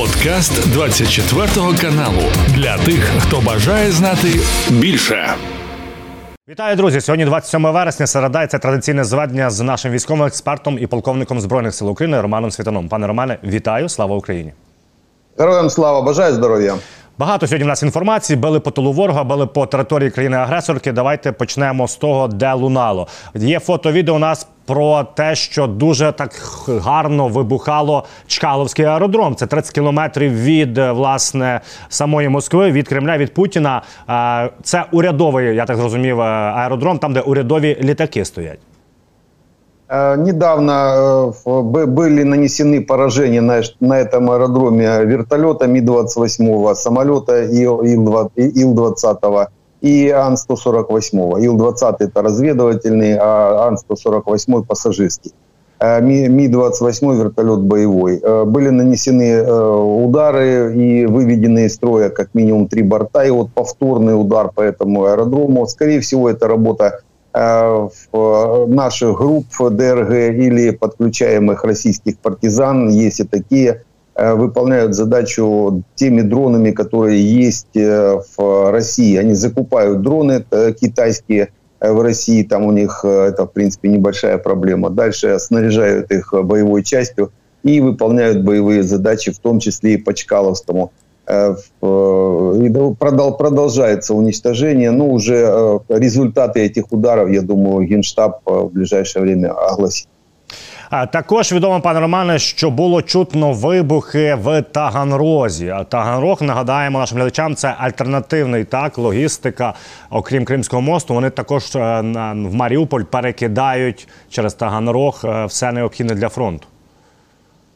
Подкаст 24 каналу для тих, хто бажає знати більше. Вітаю, друзі! Сьогодні 27 вересня. Середа і це традиційне зведення з нашим військовим експертом і полковником збройних сил України Романом Світаном. Пане Романе, вітаю! Слава Україні! Героям слава, бажаю здоров'я. Багато сьогодні в нас інформації. Били по тилу ворога, били по території країни-агресорки. Давайте почнемо з того, де лунало. Є фото відео у нас про те, що дуже так гарно вибухало Чкаловський аеродром. Це 30 кілометрів від власне самої Москви, від Кремля, від Путіна. Це урядовий, я так зрозумів, аеродром, там де урядові літаки стоять. Недавно были нанесены поражения на, этом аэродроме вертолета Ми-28, самолета Ил-20 и Ан-148. Ил-20 это разведывательный, а Ан-148 пассажирский. Ми-28 вертолет боевой. Были нанесены удары и выведены из строя как минимум три борта. И вот повторный удар по этому аэродрому. Скорее всего, это работа Э, в наших групп ДРГ или подключаемых российских партизан, есть и такие, э, выполняют задачу теми дронами, которые есть э, в России. Они закупают дроны китайские в России, там у них это, в принципе, небольшая проблема. Дальше снаряжают их боевой частью и выполняют боевые задачи, в том числе и по Чкаловскому Э, э, продолжается уничтожение. Но уже э, результаты этих ударов, я думаю, Генштаб в ближайшее время огласит. Також відомо, пане Романе, що було чутно вибухи в Таганрозі. Таганрог нагадаємо нашим глядачам, це альтернативний так логістика, окрім Кримського мосту. Вони також в Маріуполь перекидають через Таганрог все необхідне для фронту.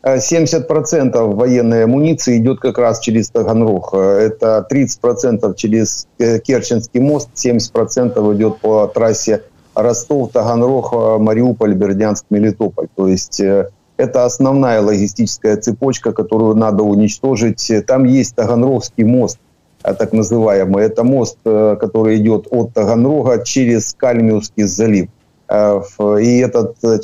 70% военной амуниции идет как раз через Таганрог. Это 30% через э, Керченский мост, 70% идет по трассе Ростов, Таганрог, Мариуполь, Бердянск, Мелитополь. То есть э, это основная логистическая цепочка, которую надо уничтожить. Там есть Таганрогский мост, э, так называемый. Это мост, который идет от Таганрога через Кальмиусский залив. Э, и этот, э,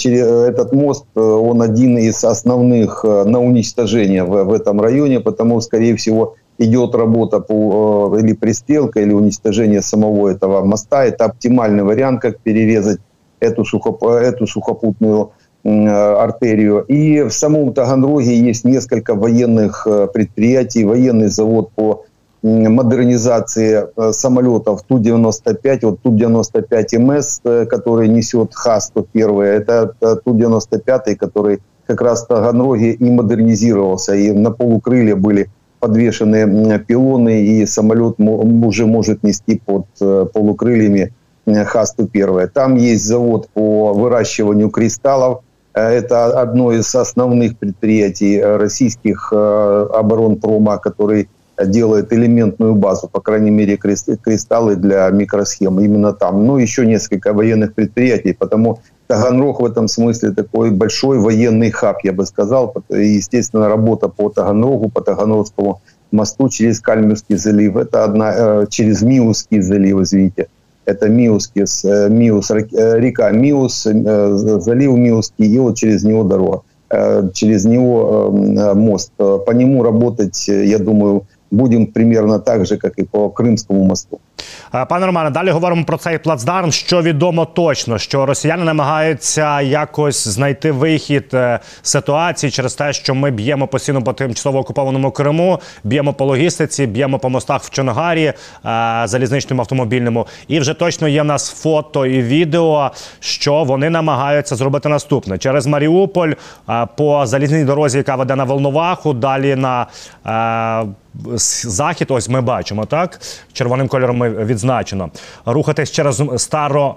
этот мост, э, он один из основных на уничтожение в, в этом районе, потому, скорее всего, идет работа по или пристрелка, или уничтожение самого этого моста. Это оптимальный вариант, как перерезать эту, сухоп, эту сухопутную артерию. И в самом Таганроге есть несколько военных предприятий, военный завод по модернизации э, самолетов Ту-95, вот Ту-95МС, э, который несет Х-101, это Ту-95, который как раз в Таганроге и модернизировался, и на полукрылья были подвешены пилоны, и самолет уже может нести под э, полукрыльями Х-101. Там есть завод по выращиванию кристаллов, это одно из основных предприятий российских оборонпрома, который делает элементную базу, по крайней мере, кристаллы для микросхем именно там. Ну, еще несколько военных предприятий, потому Таганрог в этом смысле такой большой военный хаб, я бы сказал. Естественно, работа по Таганрогу, по Таганрогскому мосту через Кальмиусский залив, это одна, э, через Миусский залив, извините, это Миуский, э, Миус, э, река Миус, залив Миусский, и вот через него дорога через него мост. По нему работать, я думаю, будем примерно так же, как и по Крымскому мосту. Пане Романе, далі говоримо про цей плацдарм. Що відомо точно, що росіяни намагаються якось знайти вихід е, ситуації через те, що ми б'ємо постійно по тимчасово окупованому Криму, б'ємо по логістиці, б'ємо по мостах в Чонгарі, е, залізничному автомобільному. І вже точно є в нас фото і відео, що вони намагаються зробити наступне через Маріуполь е, по залізній дорозі, яка веде на Волноваху, далі на захід. Ось ми бачимо так. Червоним кольором відзначено. Рухатись через старо.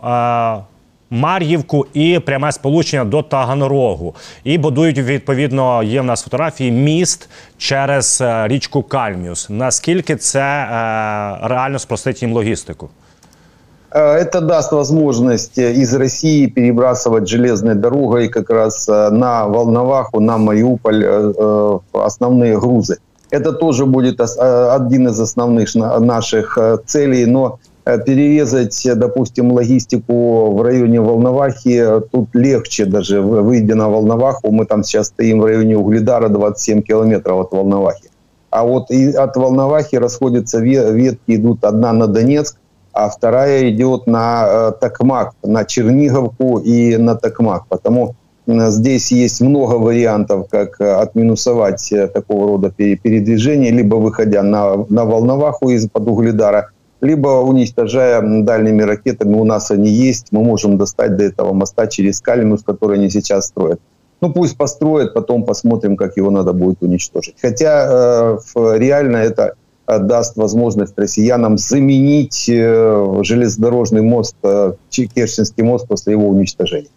Мар'ївку і пряме сполучення до Таганрогу. І будують відповідно. Є в нас фотографії міст через е, річку Кальміус. Наскільки це е, реально спростить їм логістику? Это даст возможность из России перебрасывать железной дорогой как раз на Волноваху, на Мариуполь основные грузы. Это тоже будет один из основных наших э, целей, но э, перерезать, допустим, логистику в районе Волновахи э, тут легче даже, выйдя на Волноваху, мы там сейчас стоим в районе Угледара, 27 километров от Волновахи. А вот и от Волновахи расходятся ветки, идут одна на Донецк, а вторая идет на э, Токмак, на Черниговку и на Токмак. Потому здесь есть много вариантов, как э, отминусовать э, такого рода передвижение, либо выходя на, на Волноваху из-под Угледара, либо уничтожая дальними ракетами. У нас они есть, мы можем достать до этого моста через Калинус, который они сейчас строят. Ну, пусть построят, потом посмотрим, как его надо будет уничтожить. Хотя э, реально это э, даст возможность россиянам заменить э, железнодорожный мост, э, Керченский мост после его уничтожения.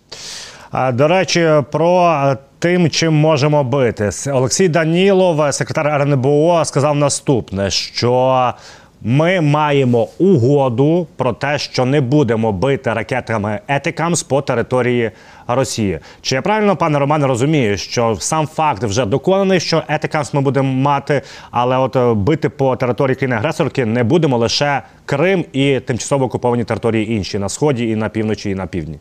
До речі, про тим, чим можемо битись, Олексій Данілов, секретар РНБО, сказав наступне: що ми маємо угоду про те, що не будемо бити ракетами етикамс по території Росії. Чи я правильно, пане Романе, розумію, що сам факт вже доконаний, що етикамс ми будемо мати, але от е, бити по території країни агресорки не будемо лише Крим і тимчасово окуповані території інші на сході, і на півночі, і на півдні.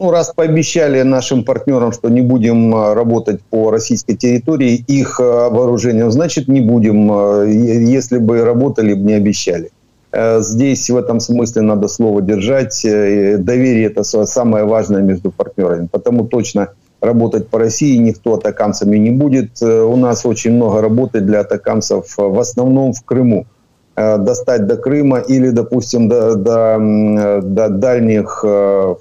Ну, раз пообещали нашим партнерам, что не будем э, работать по российской территории их э, вооружением, значит, не будем. Э, если бы работали, бы не обещали. Здесь в этом смысле надо слово держать. Доверие – это самое важное между партнерами. Потому точно работать по России никто атакамцами не будет. У нас очень много работы для атакамцев, в основном в Крыму. Э, достать до Крыма или, допустим, до, до, до дальних э,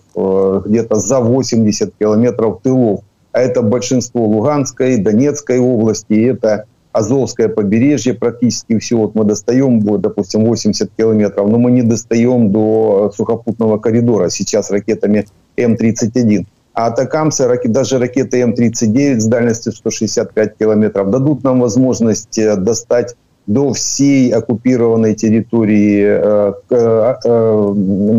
где-то за 80 километров тылов. А это большинство Луганской, Донецкой области, это Азовское побережье практически все. Вот мы достаем, допустим, 80 километров, но мы не достаем до сухопутного коридора сейчас ракетами М-31. А атакамсы, даже ракеты М-39 с дальностью 165 километров дадут нам возможность э, достать до всей оккупированной территории э, э,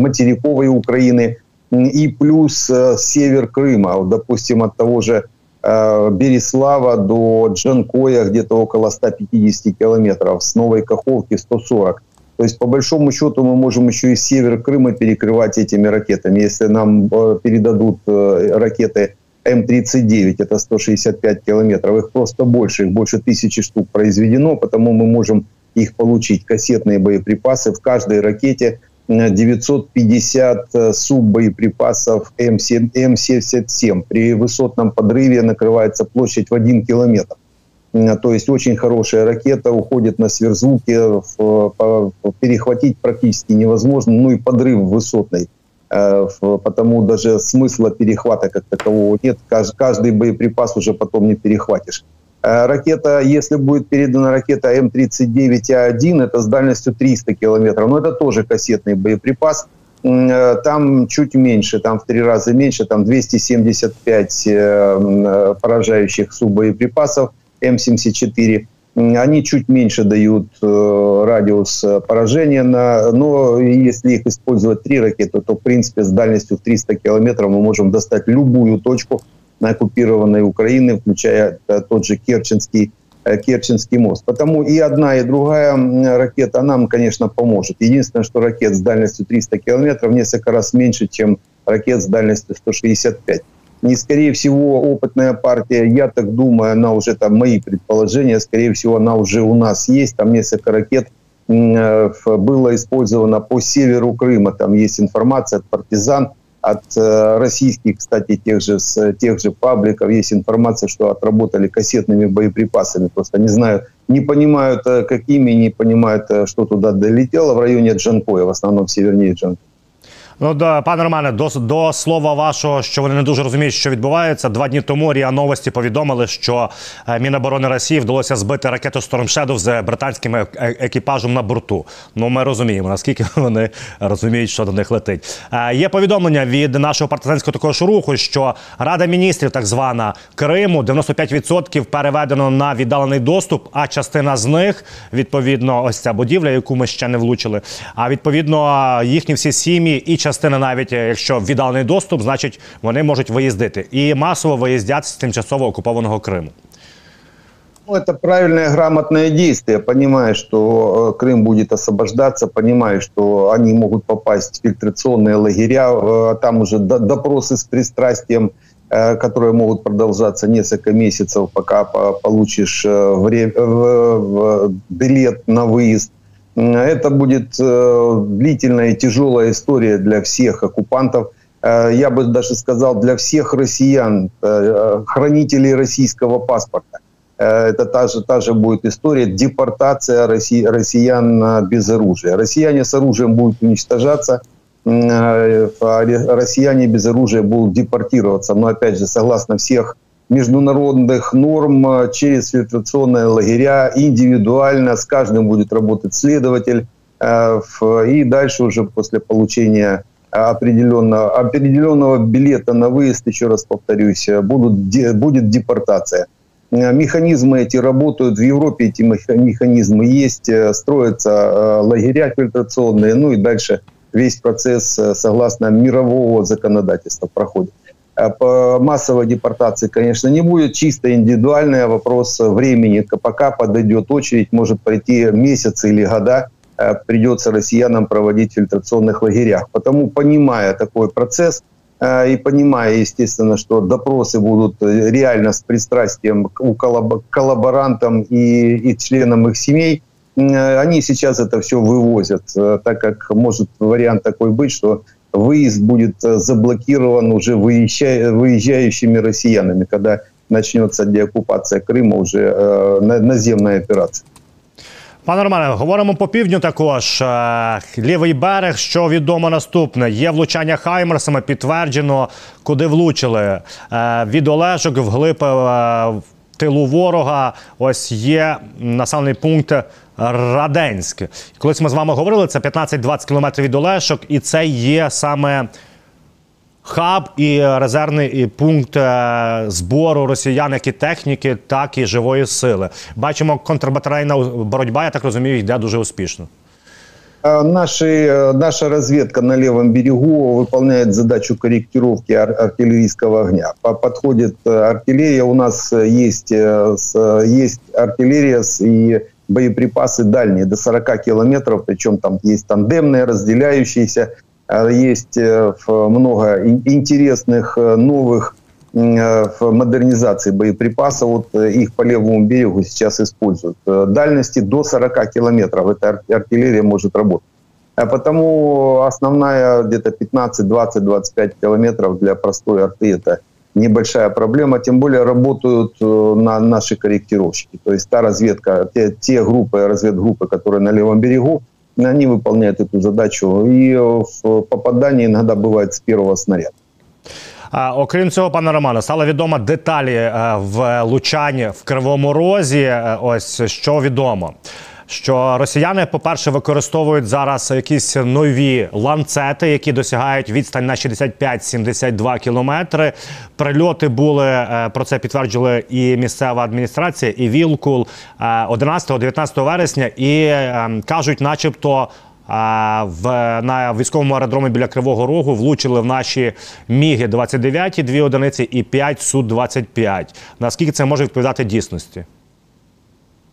материковой Украины и плюс э, север Крыма, допустим, от того же Береслава до Джанкоя где-то около 150 километров, с Новой Каховки 140. То есть, по большому счету, мы можем еще и север Крыма перекрывать этими ракетами. Если нам передадут ракеты М-39, это 165 километров, их просто больше, их больше тысячи штук произведено, потому мы можем их получить, кассетные боеприпасы. В каждой ракете 950 э, суббоеприпасов М-77. При высотном подрыве накрывается площадь в 1 километр. То есть очень хорошая ракета, уходит на сверхзвуки, перехватить практически невозможно, ну и подрыв высотный Э, потому даже смысла перехвата как такового нет. Каждый боеприпас уже потом не перехватишь. Э, ракета, если будет передана ракета М39А1, это с дальностью 300 километров, но это тоже кассетный боеприпас. Э, там чуть меньше, там в три раза меньше, там 275 поражающих суббоеприпасов М74 они чуть меньше дают э, радиус э, поражения, на, но если их использовать три ракеты, то в принципе с дальностью в 300 километров мы можем достать любую точку на оккупированной Украины, включая э, тот же Керченский, э, Керченский мост. Потому и одна, и другая ракета нам, конечно, поможет. Единственное, что ракет с дальностью 300 километров несколько раз меньше, чем ракет с дальностью 165 не скорее всего опытная партия, я так думаю, она уже там мои предположения, скорее всего она уже у нас есть, там несколько ракет э, было использовано по северу Крыма, там есть информация от партизан, от э, российских, кстати, тех же, тех же пабликов есть информация, что отработали кассетными боеприпасами. Просто не знаю, не понимают, э, какими, не понимают, что туда долетело в районе Джанкоя, в основном севернее Джанкоя. Ну да, пане Романе, до до слова вашого, що вони не дуже розуміють, що відбувається. Два дні тому Ріа Новості повідомили, що е, Міноборони Росії вдалося збити ракету Storm Shadow з британським е, екіпажем на борту. Ну ми розуміємо, наскільки вони розуміють, що до них летить. Е, є повідомлення від нашого партизанського також руху, що Рада міністрів, так звана Криму, 95% переведено на віддалений доступ. А частина з них відповідно, ось ця будівля, яку ми ще не влучили. А відповідно їхні всі сім'ї і частина частина, навіть е, якщо віддалений доступ, значить вони можуть виїздити і масово виїздять з тимчасово окупованого Криму. Ну, это правильное, грамотное действие. Понимая, что э, Крым будет освобождаться, понимая, что они могут попасть в фильтрационные лагеря, э, там уже допросы с пристрастием которые могут продолжаться несколько месяцев, пока получишь время, билет на выезд. Это будет длительная и тяжелая история для всех оккупантов. Я бы даже сказал, для всех россиян, хранителей российского паспорта. Это та же, та же будет история депортация россиян без оружия. Россияне с оружием будут уничтожаться – Э, россияне без оружия будут депортироваться. Но опять же, согласно всех международных норм, э, через фильтрационные лагеря, индивидуально, с каждым будет работать следователь. Э, и дальше уже после получения определенного, определенного билета на выезд, еще раз повторюсь, будут, будет депортация. Механизмы эти работают в Европе, эти механизмы есть, строятся лагеря фильтрационные, ну и дальше весь процесс э, согласно мирового законодательства проходит. По массовой депортации, конечно, не будет. Чисто индивидуальный вопрос времени. Пока подойдет очередь, может пройти месяцы или года, э, придется россиянам проводить в фильтрационных лагерях. Потому, понимая такой процесс, э, и понимая, естественно, что допросы будут реально с пристрастием к коллаборантам и, и членам их семей, они сейчас это все вывозят, э, так как может вариант такой быть, что выезд будет э, заблокирован уже выезжающими россиянами, когда начнется деоккупация Крыма, уже э, наземная операція. Пане Романе, говоримо по півдню. Також лівий берег, що відомо наступне. Є влучання Хаймерсами, підтверджено, куди влучили від Олежок вглиб тилу ворога. Ось є населений пункт Раденськ. Колись ми з вами говорили, це 15-20 кілометрів від Олешок, і це є саме. Хаб і резервний пункт е, збору росіян, як і техніки, так і живої сили. Бачимо, контрбатарейна боротьба, я так розумію, йде дуже успішно. Наши, наша разведка на левом берегу выполняет задачу корректировки ар- артиллерийского огня. Подходит э, артиллерия, у нас есть, э, есть артиллерия и боеприпасы дальние, до 40 километров, причем там есть тандемные, разделяющиеся, есть э, много интересных новых в модернизации боеприпасов, вот их по левому берегу сейчас используют. Дальности до 40 километров эта артиллерия может работать. А потому основная где-то 15, 20, 25 километров для простой арты это небольшая проблема, тем более работают э, на наши корректировщики. То есть та разведка, те, те группы, разведгруппы, которые на левом берегу, они выполняют эту задачу. И в попадании иногда бывает с первого снаряда. Окрім цього, пане Романе, стало відомо деталі е, в Лучані в Кривому Розі. Е, ось що відомо. Що росіяни, по-перше, використовують зараз якісь нові ланцети, які досягають відстань на 65-72 кілометри. Прильоти були е, про це підтверджували і місцева адміністрація, і Вілкул 11-19 вересня, і ем, кажуть, начебто в на військовому аеродромі біля Кривого Рогу влучили в наші міги 29 дві одиниці і 5 су 25 Наскільки це може відповідати дійсності?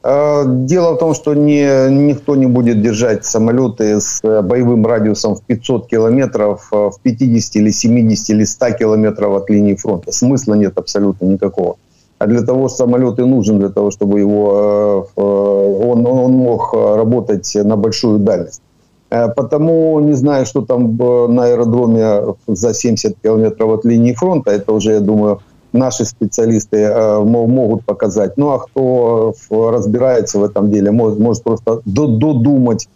Дело в том, что не, никто не будет держать самолеты с боевым радиусом в 500 километров, в 50 или 70 или 100 километров от линии фронта. Смысла нет абсолютно никакого. А для того самолет и нужен, для того, чтобы его, он, он мог работать на большую дальность. Э, потому не знаю, что там э, на аэродроме за 70 километров от линии фронта. Это уже, я думаю, наши специалисты э, могут показать. Ну а кто разбирается в этом деле, может, может просто додумать,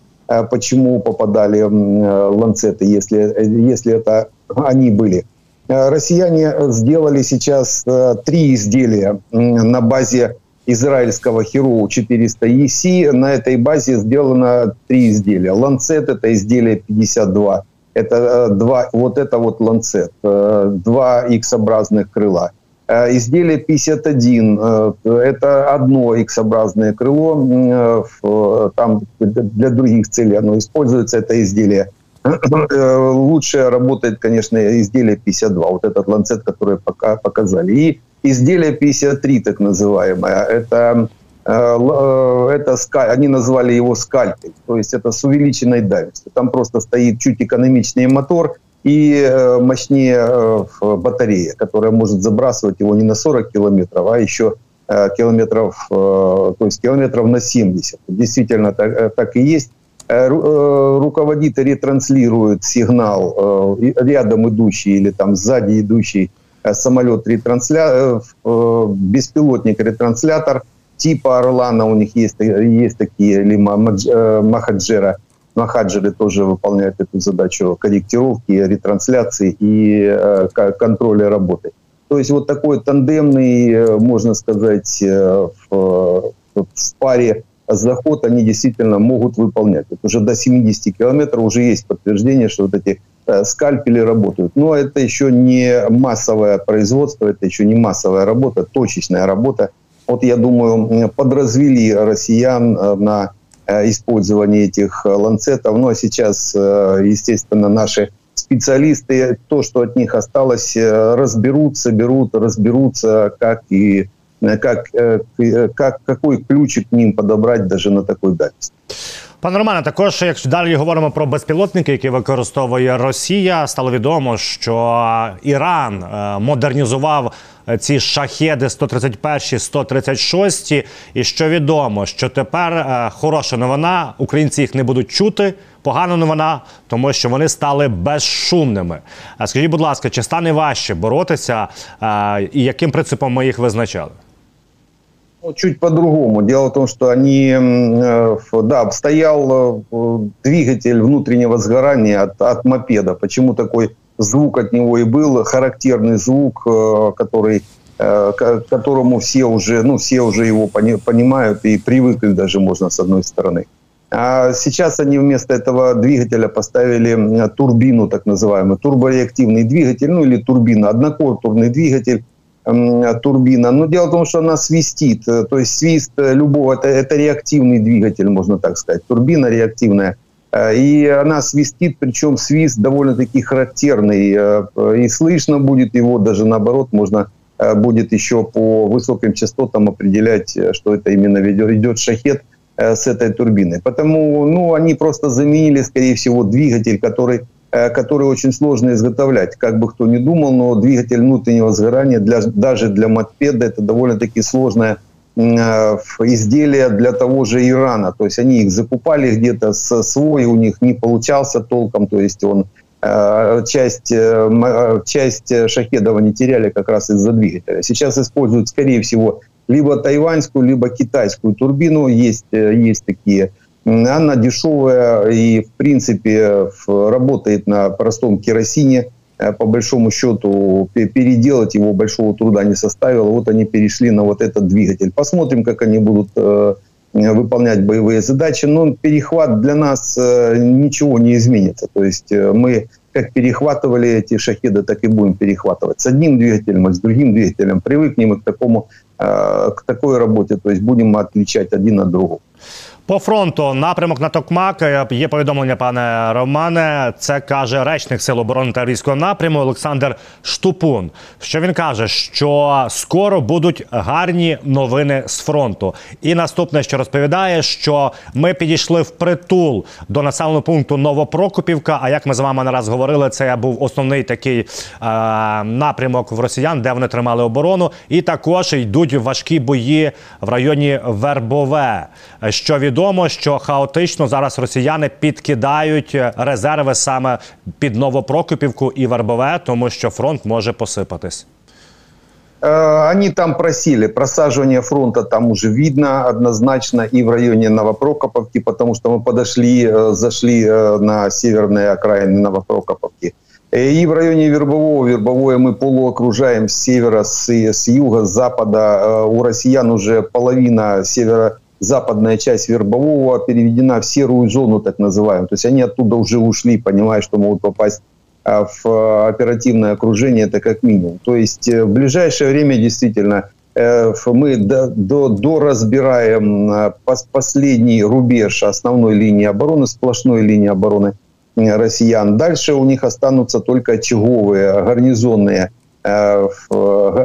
почему попадали ланцеты, если, если это они были. Россияне сделали сейчас три изделия на базе израильского Hero 400 EC. На этой базе сделано три изделия. Ланцет – это изделие 52. Это э, два, вот это вот ланцет, э, два X-образных крыла. Э, изделие 51 – это одно X-образное крыло. Там для других целей оно используется, это изделие. Лучше работает, конечно, изделие 52, вот этот ланцет, который пока показали. И изделие 53, так называемое. Это, э, э, это они назвали его скальпель, то есть это с увеличенной дальностью. Там просто стоит чуть экономичнее мотор, и мощнее батарея, которая может забрасывать его не на 40 километров, а еще километров, то есть километров на 70. Действительно так, так и есть. Руководит и ретранслирует сигнал рядом идущий или там сзади идущий самолет ретрансля... беспилотник ретранслятор типа Орлана у них есть, есть такие, или Махаджера. Махаджеры тоже выполняют эту задачу корректировки, ретрансляции и э, контроля работы. То есть вот такой тандемный, э, можно сказать, э, в, в паре заход они действительно могут выполнять. Это уже до 70 километров уже есть подтверждение, что вот эти скальпели работают. Но это еще не массовое производство, это еще не массовая работа, точечная работа. Вот я думаю, подразвели россиян на Э, использование этих э, ланцетов. Ну а сейчас, э, естественно, наши специалисты, то, что от них осталось, разберут, соберут, разберутся, как и как, как, какой ключик к ним подобрать даже на такой дальности. Пане Романе, також якщо далі говоримо про безпілотники, які використовує Росія, стало відомо, що Іран модернізував ці шахеди 131, 136. І що відомо, що тепер е, хороша новина, українці їх не будуть чути. Погана новина, тому що вони стали безшумними. Скажіть, будь ласка, чи стане важче боротися, е, і яким принципом ми їх визначали? Ну, чуть по-другому. Дело в том, что они, э, да, стоял э, двигатель внутреннего сгорания от, от мопеда. Почему такой звук от него и был, характерный звук, э, который которому все уже, ну, все уже его понимают и привыкли даже, можно, с одной стороны. А сейчас они вместо этого двигателя поставили турбину, так называемый, турбореактивный двигатель, ну или турбина, однокорпусный двигатель, турбина. Но дело в том, что она свистит, то есть свист любого, это, это реактивный двигатель, можно так сказать, турбина реактивная. Э, и она свистит, причем свист довольно-таки характерный. Э, и слышно будет его, даже наоборот, можно э, будет еще по высоким частотам определять, что это именно идет шахет с этой турбиной. Потому ну, они просто заменили, скорее всего, двигатель, который, который очень сложно изготовлять. Как бы кто ни думал, но двигатель внутреннего сгорания для, даже для мопеда это довольно-таки сложная Э, изделия для того же Ирана. То есть они их закупали где-то, свой у них не получался толком, то есть он э, часть, э, часть шахедов они теряли как раз из-за двигателя. Сейчас используют, скорее всего, либо тайваньскую, либо китайскую турбину. Есть, есть такие. Она дешевая и, в принципе, работает на простом керосине – Э, по большому счету переделать его большого труда не составило. Вот они перешли на вот этот двигатель. Посмотрим, как они будут э, выполнять боевые задачи. Но перехват для нас э, ничего не изменится. То есть мы как перехватывали эти шахеды, так и будем перехватывать. С одним двигателем, с другим двигателем. Привыкнем к, такому, к такой работе. То есть будем отличать один от другого. По фронту напрямок на Токмак є повідомлення, пане Романе. Це каже речник Сил оборони та військового напряму Олександр Штупун. Що він каже, що скоро будуть гарні новини з фронту. І наступне, що розповідає, що ми підійшли в притул до населеного пункту Новопрокопівка. А як ми з вами нараз говорили, це був основний такий е, напрямок в росіян, де вони тримали оборону. І також йдуть важкі бої в районі Вербове. Що від відомо, що хаотично зараз росіяни підкидають резерви саме під Новопрокопівку і Вербове, тому що фронт може посипатись. Э, они там просили, просаживание фронта там уже видно однозначно и в районе Новопрокоповки, потому что мы подошли, э, зашли э, на северные окраины Новопрокоповки. И в районе Вербового, Вербовое мы полуокружаем с севера, с, с юга, с запада. У россиян уже половина севера западная часть Вербового переведена в серую зону, так называемую. То есть они оттуда уже ушли, понимая, что могут попасть а, в а, оперативное окружение, это как минимум. То есть э, в ближайшее время действительно э, мы до, до, до разбираем а, последний рубеж основной линии обороны, сплошной линии обороны россиян. Дальше у них останутся только очаговые, гарнизонные э,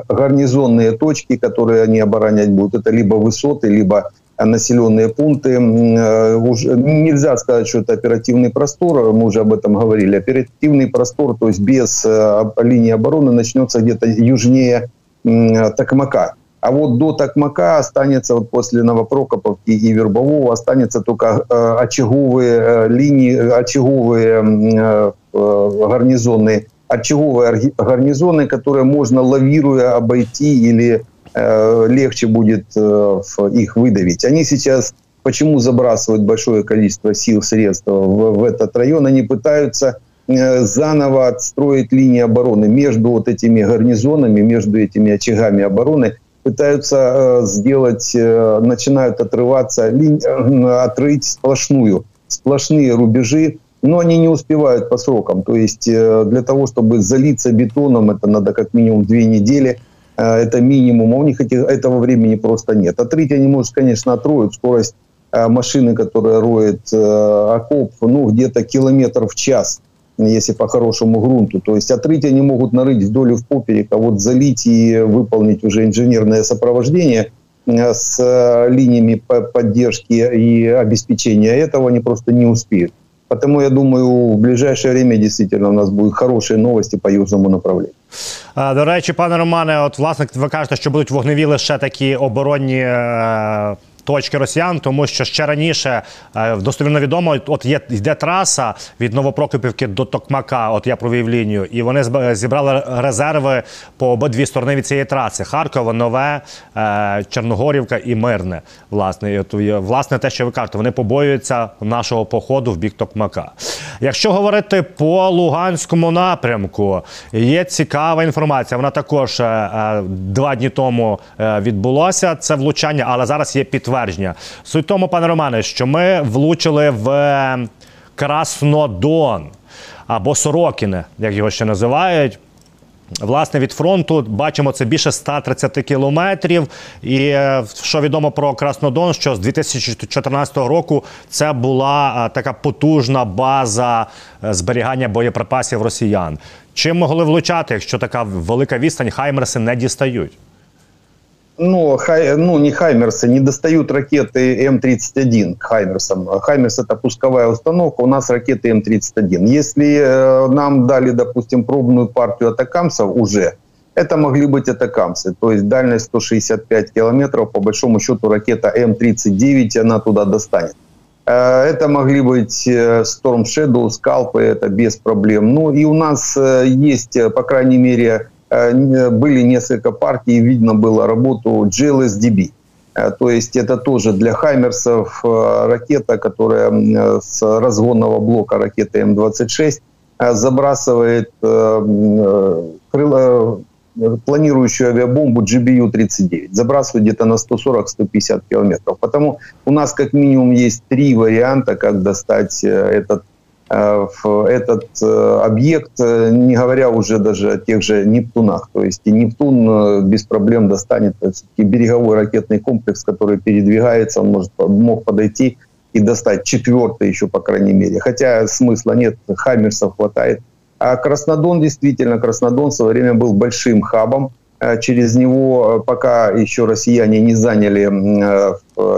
гарнизонные точки, которые они оборонять будут. Это либо высоты, либо населенные пункты. Уже нельзя сказать, что это оперативный простор, мы уже об этом говорили. Оперативный простор, то есть без линии обороны, начнется где-то южнее Токмака. А вот до Токмака останется, вот после Новопрокоповки и Вербового, останется только э, очаговые э, линии, очаговые э, э, гарнизоны, очаговые гарнизоны, которые можно лавируя обойти или э, легче будет э, их выдавить. Они сейчас почему забрасывают большое количество сил, средств в, в этот район? Они пытаются э, заново отстроить линии обороны между вот этими гарнизонами, между этими очагами обороны – пытаются э, сделать, э, начинают отрываться, э, отрыть сплошную, сплошные рубежи, но они не успевают по срокам. То есть для того, чтобы залиться бетоном, это надо как минимум две недели, это минимум, а у них этих, этого времени просто нет. Отрыть они, может, конечно, отроют, скорость машины, которая роет окоп, ну, где-то километр в час – если по хорошему грунту. То есть отрыть они могут нарыть вдоль и в поперек, а вот залить и выполнить уже инженерное сопровождение э, с э, линиями поддержки и обеспечения этого они просто не успеют. Потому я думаю, в ближайшее время действительно у нас будуть хороші новості по южному направленню. До речі, пане Романе, от власне ви кажете, що будуть вогневі лише такі оборонні е, точки росіян, тому що ще раніше е, достовірно відомо, от є йде траса від Новопрокопівки до Токмака. От я провів лінію, і вони зібрали резерви по обидві сторони від цієї траси: Харково, Нове, е, Чорногорівка і Мирне. Власне, і от, власне, те, що ви кажете, вони побоюються нашого походу в бік Токмака. Якщо говорити по Луганському напрямку, є цікава інформація. Вона також е, два дні тому відбулося це влучання, але зараз є підтвердження підтвердження. Суть тому, пане Романе, що ми влучили в ем, Краснодон або Сорокіне, як його ще називають. Власне, від фронту бачимо це більше 130 кілометрів. І е, що відомо про Краснодон, що з 2014 року це була е, така потужна база е, зберігання боєприпасів росіян. Чим могли влучати, якщо така велика відстань Хаймерси не дістають? Ну, хай, ну, не Хаймерсы, не достают ракеты М-31 к Хаймерсам. Хаймерс – это пусковая установка, у нас ракеты М-31. Если э, нам дали, допустим, пробную партию атакамсов уже, это могли быть атакамсы. То есть дальность 165 километров, по большому счету ракета М-39, она туда достанет. Э, это могли быть э, Storm Shadow, скалпы, это без проблем. Ну и у нас э, есть, по крайней мере, были несколько партий, видно было работу GLSDB. Э, то есть это тоже для Хаймерсов э, ракета, которая с разгонного блока ракеты М-26 забрасывает крыло, планирующую авиабомбу GBU-39. Забрасывает где-то на 140-150 километров. Потому у нас как минимум есть три варианта, как достать этот Э, в этот э, объект, э, не говоря уже даже о тех же Нептунах. То есть и Нептун без проблем достанет береговой ракетный комплекс, который передвигается, он может, мог подойти и достать четвертый еще, по крайней мере. Хотя смысла нет, Хаммерсов хватает. А Краснодон, действительно, Краснодон в свое время был большим хабом. Через него, пока еще россияне не заняли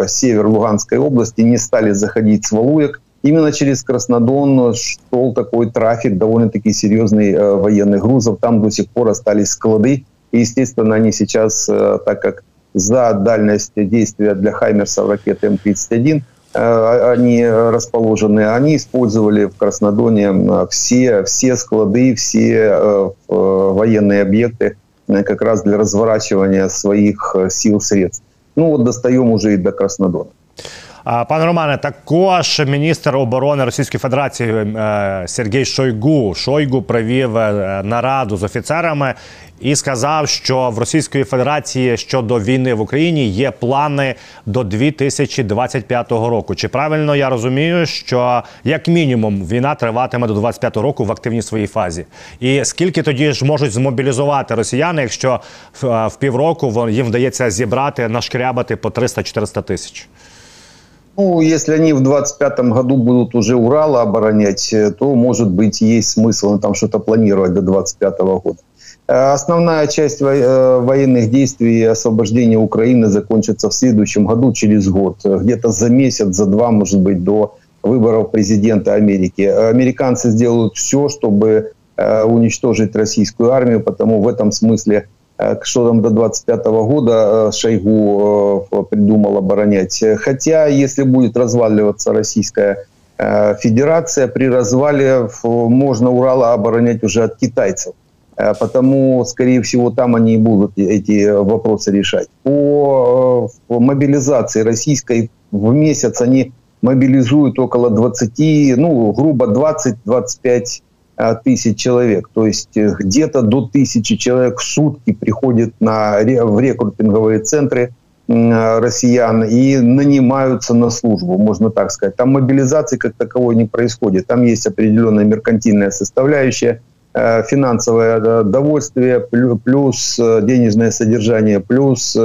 север Луганской области, не стали заходить с Валуек – Именно через Краснодон шел такой трафик довольно-таки серьезный э, военных грузов. Там до сих пор остались склады. И, естественно, они сейчас, э, так как за дальность действия для Хаймерсов ракеты М-31, э, они расположены, они использовали в Краснодоне э, все, все склады, все э, военные объекты э, как раз для разворачивания своих сил средств. Ну вот достаем уже и до Краснодона. Пане Романе, також міністр оборони Російської Федерації е, Сергій Шойгу Шойгу провів е, нараду з офіцерами і сказав, що в Російської Федерації щодо війни в Україні є плани до 2025 року. Чи правильно я розумію, що як мінімум війна триватиме до 25 року в активній своїй фазі? І скільки тоді ж можуть змобілізувати росіяни, якщо е, в півроку їм вдається зібрати нашкрябати по 300-400 тисяч? Ну, если они в 25 году будут уже Урала оборонять, э, то, может быть, есть смысл там что-то планировать до 25 года. Основная часть военных действий и освобождения Украины закончится в следующем году, через год. Где-то за месяц, за два, может быть, до выборов президента Америки. Американцы сделают все, чтобы уничтожить российскую армию, потому в этом смысле что там до 25 года Шойгу придумал оборонять. Хотя, если будет разваливаться российская федерация, при развале можно Урала оборонять уже от китайцев. Потому, скорее всего, там они и будут эти вопросы решать. По мобилизации российской в месяц они мобилизуют около 20, ну, грубо 20-25 тысяч человек. То есть э, где-то до тысячи человек в сутки приходят на, в рекрутинговые центры россиян и нанимаются на службу, можно так сказать. Там мобилизации как таковой не происходит. Там есть определенная меркантильная составляющая, э, финансовое э, довольствие, плюс денежное содержание, плюс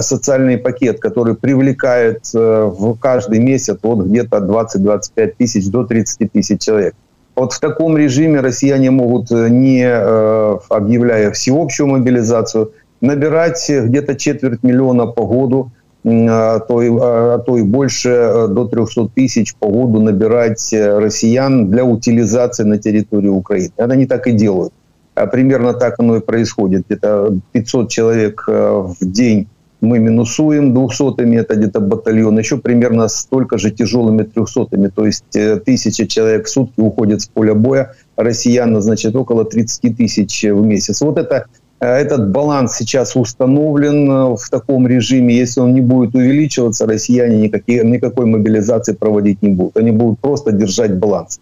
социальный пакет, который привлекает в каждый месяц от где-то 20-25 тысяч до 30 тысяч человек. Вот в таком режиме россияне могут, э, не э, объявляя всеобщую мобилизацию, набирать где-то четверть миллиона по году, а то, и, а то и больше, э, до 300 тысяч по году набирать россиян для утилизации на территории Украины. Это они так и делают. А примерно так оно и происходит. Где-то 500 человек в день мы минусуем двухсотыми, это где-то батальон, еще примерно столько же тяжелыми трехсотыми, то есть э, тысяча человек в сутки уходит с поля боя, россиян, значит, около 30 тысяч в месяц. Вот это э, этот баланс сейчас установлен э, в таком режиме. Если он не будет увеличиваться, россияне никакие, никакой мобилизации проводить не будут. Они будут просто держать баланс.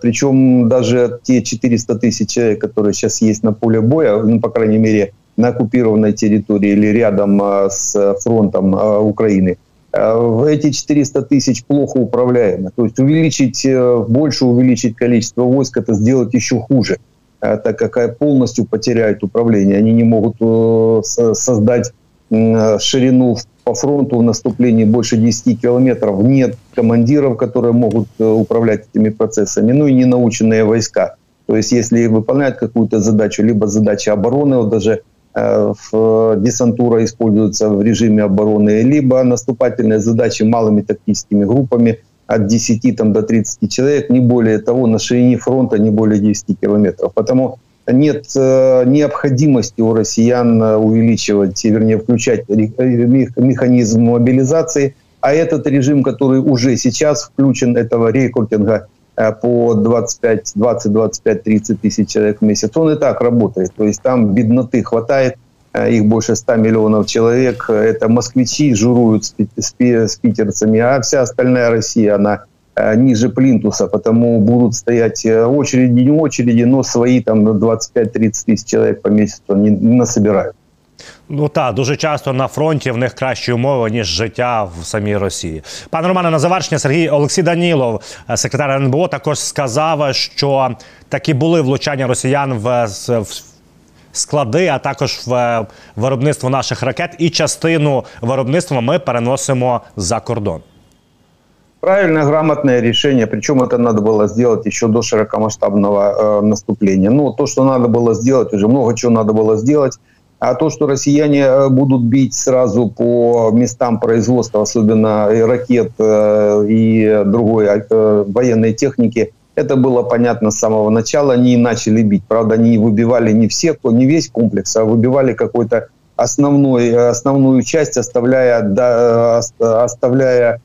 Причем даже те 400 тысяч человек, которые сейчас есть на поле боя, ну, по крайней мере, на оккупированной территории или рядом а, с фронтом а, Украины, а, эти 400 тысяч плохо управляемы. То есть увеличить, э, больше увеличить количество войск, это сделать еще хуже, так как полностью потеряют управление. Они не могут э, создать ширину по фронту в наступлении больше 10 километров. Нет командиров, которые могут э, управлять этими процессами, ну и не наученные войска. То есть если выполняют какую-то задачу, либо задача обороны, вот даже Э, десантура используется в режиме обороны, либо наступательные задачи малыми тактическими группами от 10 там, до 30 человек, не более того, на ширине фронта не более 10 километров. Потому нет э, необходимости у россиян э, увеличивать, вернее, включать механизм мобилизации, а этот режим, который уже сейчас включен, этого рекрутинга Э, по 25, 20, 25, 30 тысяч человек в месяц, он и так работает. То есть там бедноты хватает, э, их больше 100 миллионов человек. Это москвичи журуют с, с питерцами, а вся остальная Россия, она э, ниже плинтуса, потому будут стоять очереди, не очереди, но свои там 25-30 тысяч человек по месяцу не насобирают. Ну так, дуже часто на фронті в них кращі умови ніж життя в самій Росії. Пане Романе, на завершення Сергій Олексій Данілов, е, секретар НБО, також сказав, що такі були влучання росіян в, в склади, а також в е, виробництво наших ракет, і частину виробництва ми переносимо за кордон. Правильное, грамотное решение, причем это надо было сделать еще до широкомасштабного э, наступления. Но то, что надо было сделать, уже много чего надо было сделать – А то, что россияне э, будут бить сразу по местам производства, особенно и ракет э, и другой э, военной техники, это было понятно с самого начала. Они начали бить. Правда, они выбивали не все, не весь комплекс, а выбивали какой-то основной, основную часть, оставляя, да, оставляя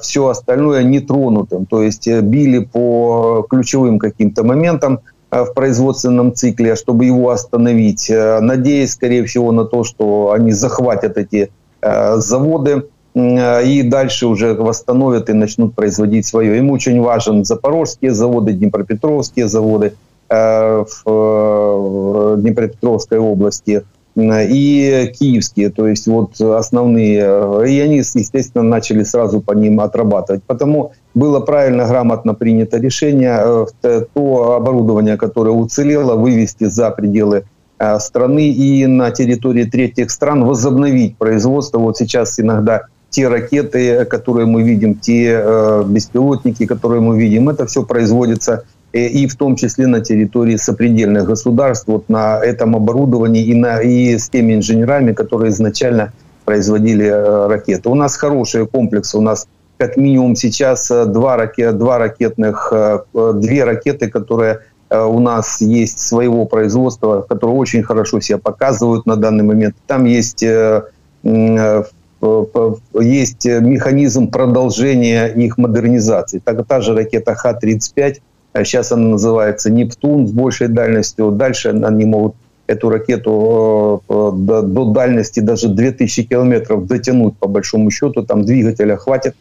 все остальное нетронутым. То есть били по ключевым каким-то моментам, Э, в производственном цикле, чтобы его остановить, э, надеясь, скорее всего, на то, что они захватят эти э, заводы и дальше уже восстановят и начнут производить свое. Им очень важен запорожские заводы, днепропетровские заводы в Днепропетровской области – и киевские, то есть вот основные. И они, естественно, начали сразу по ним отрабатывать. Потому было правильно, грамотно принято решение э, то оборудование, которое уцелело, вывести за пределы э, страны и на территории третьих стран возобновить производство. Вот сейчас иногда те ракеты, которые мы видим, те э, беспилотники, которые мы видим, это все производится и в том числе на территории сопредельных государств, вот на этом оборудовании и, на, и с теми инженерами, которые изначально производили ракеты. У нас хорошие комплексы, у нас как минимум сейчас два, ракет, два ракетных, две ракеты, которые у нас есть своего производства, которые очень хорошо себя показывают на данный момент. Там есть есть механизм продолжения их модернизации. Так, та же ракета Х-35, сейчас она называется «Нептун» с большей дальностью. Дальше они могут эту ракету до, до дальности даже 2000 километров дотянуть, по большому счету. Там двигателя хватит,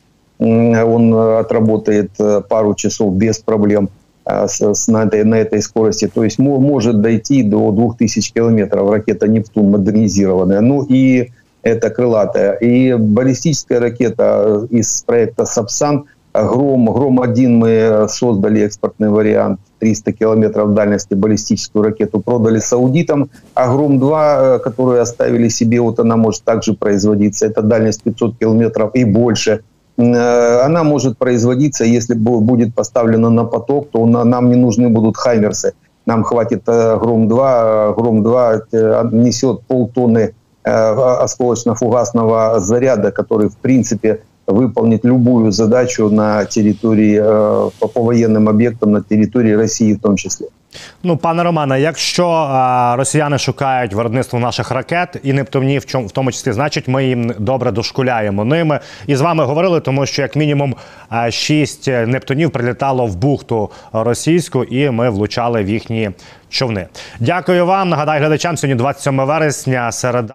он отработает пару часов без проблем с, с, на, этой, на этой скорости. То есть может дойти до 2000 километров ракета «Нептун» модернизированная. Ну и это крылатая. И баллистическая ракета из проекта «Сапсан» Гром, Гром-1 мы создали экспортный вариант 300 километров дальности баллистическую ракету продали саудитам, а Гром-2, которую оставили себе, вот она может также производиться, это дальность 500 километров и больше. Она может производиться, если будет поставлена на поток, то нам не нужны будут хаймерсы. Нам хватит Гром-2, Гром-2 несет полтонны Э, осколочно-фугасного заряда, который, в принципе, выполнить любую задачу на территории, э, по, по военным объектам на території Росії в тому числі. Ну, пане Романе, якщо а, росіяни шукають виробництво наших ракет і нептунів, в чому в тому числі, значить, ми їм добре дошкуляємо ними. І з вами говорили, тому що як мінімум а, шість нептунів прилітало в бухту російську, і ми влучали в їхні човни. Дякую вам. Нагадаю глядачам сьогодні 27 вересня. Середа.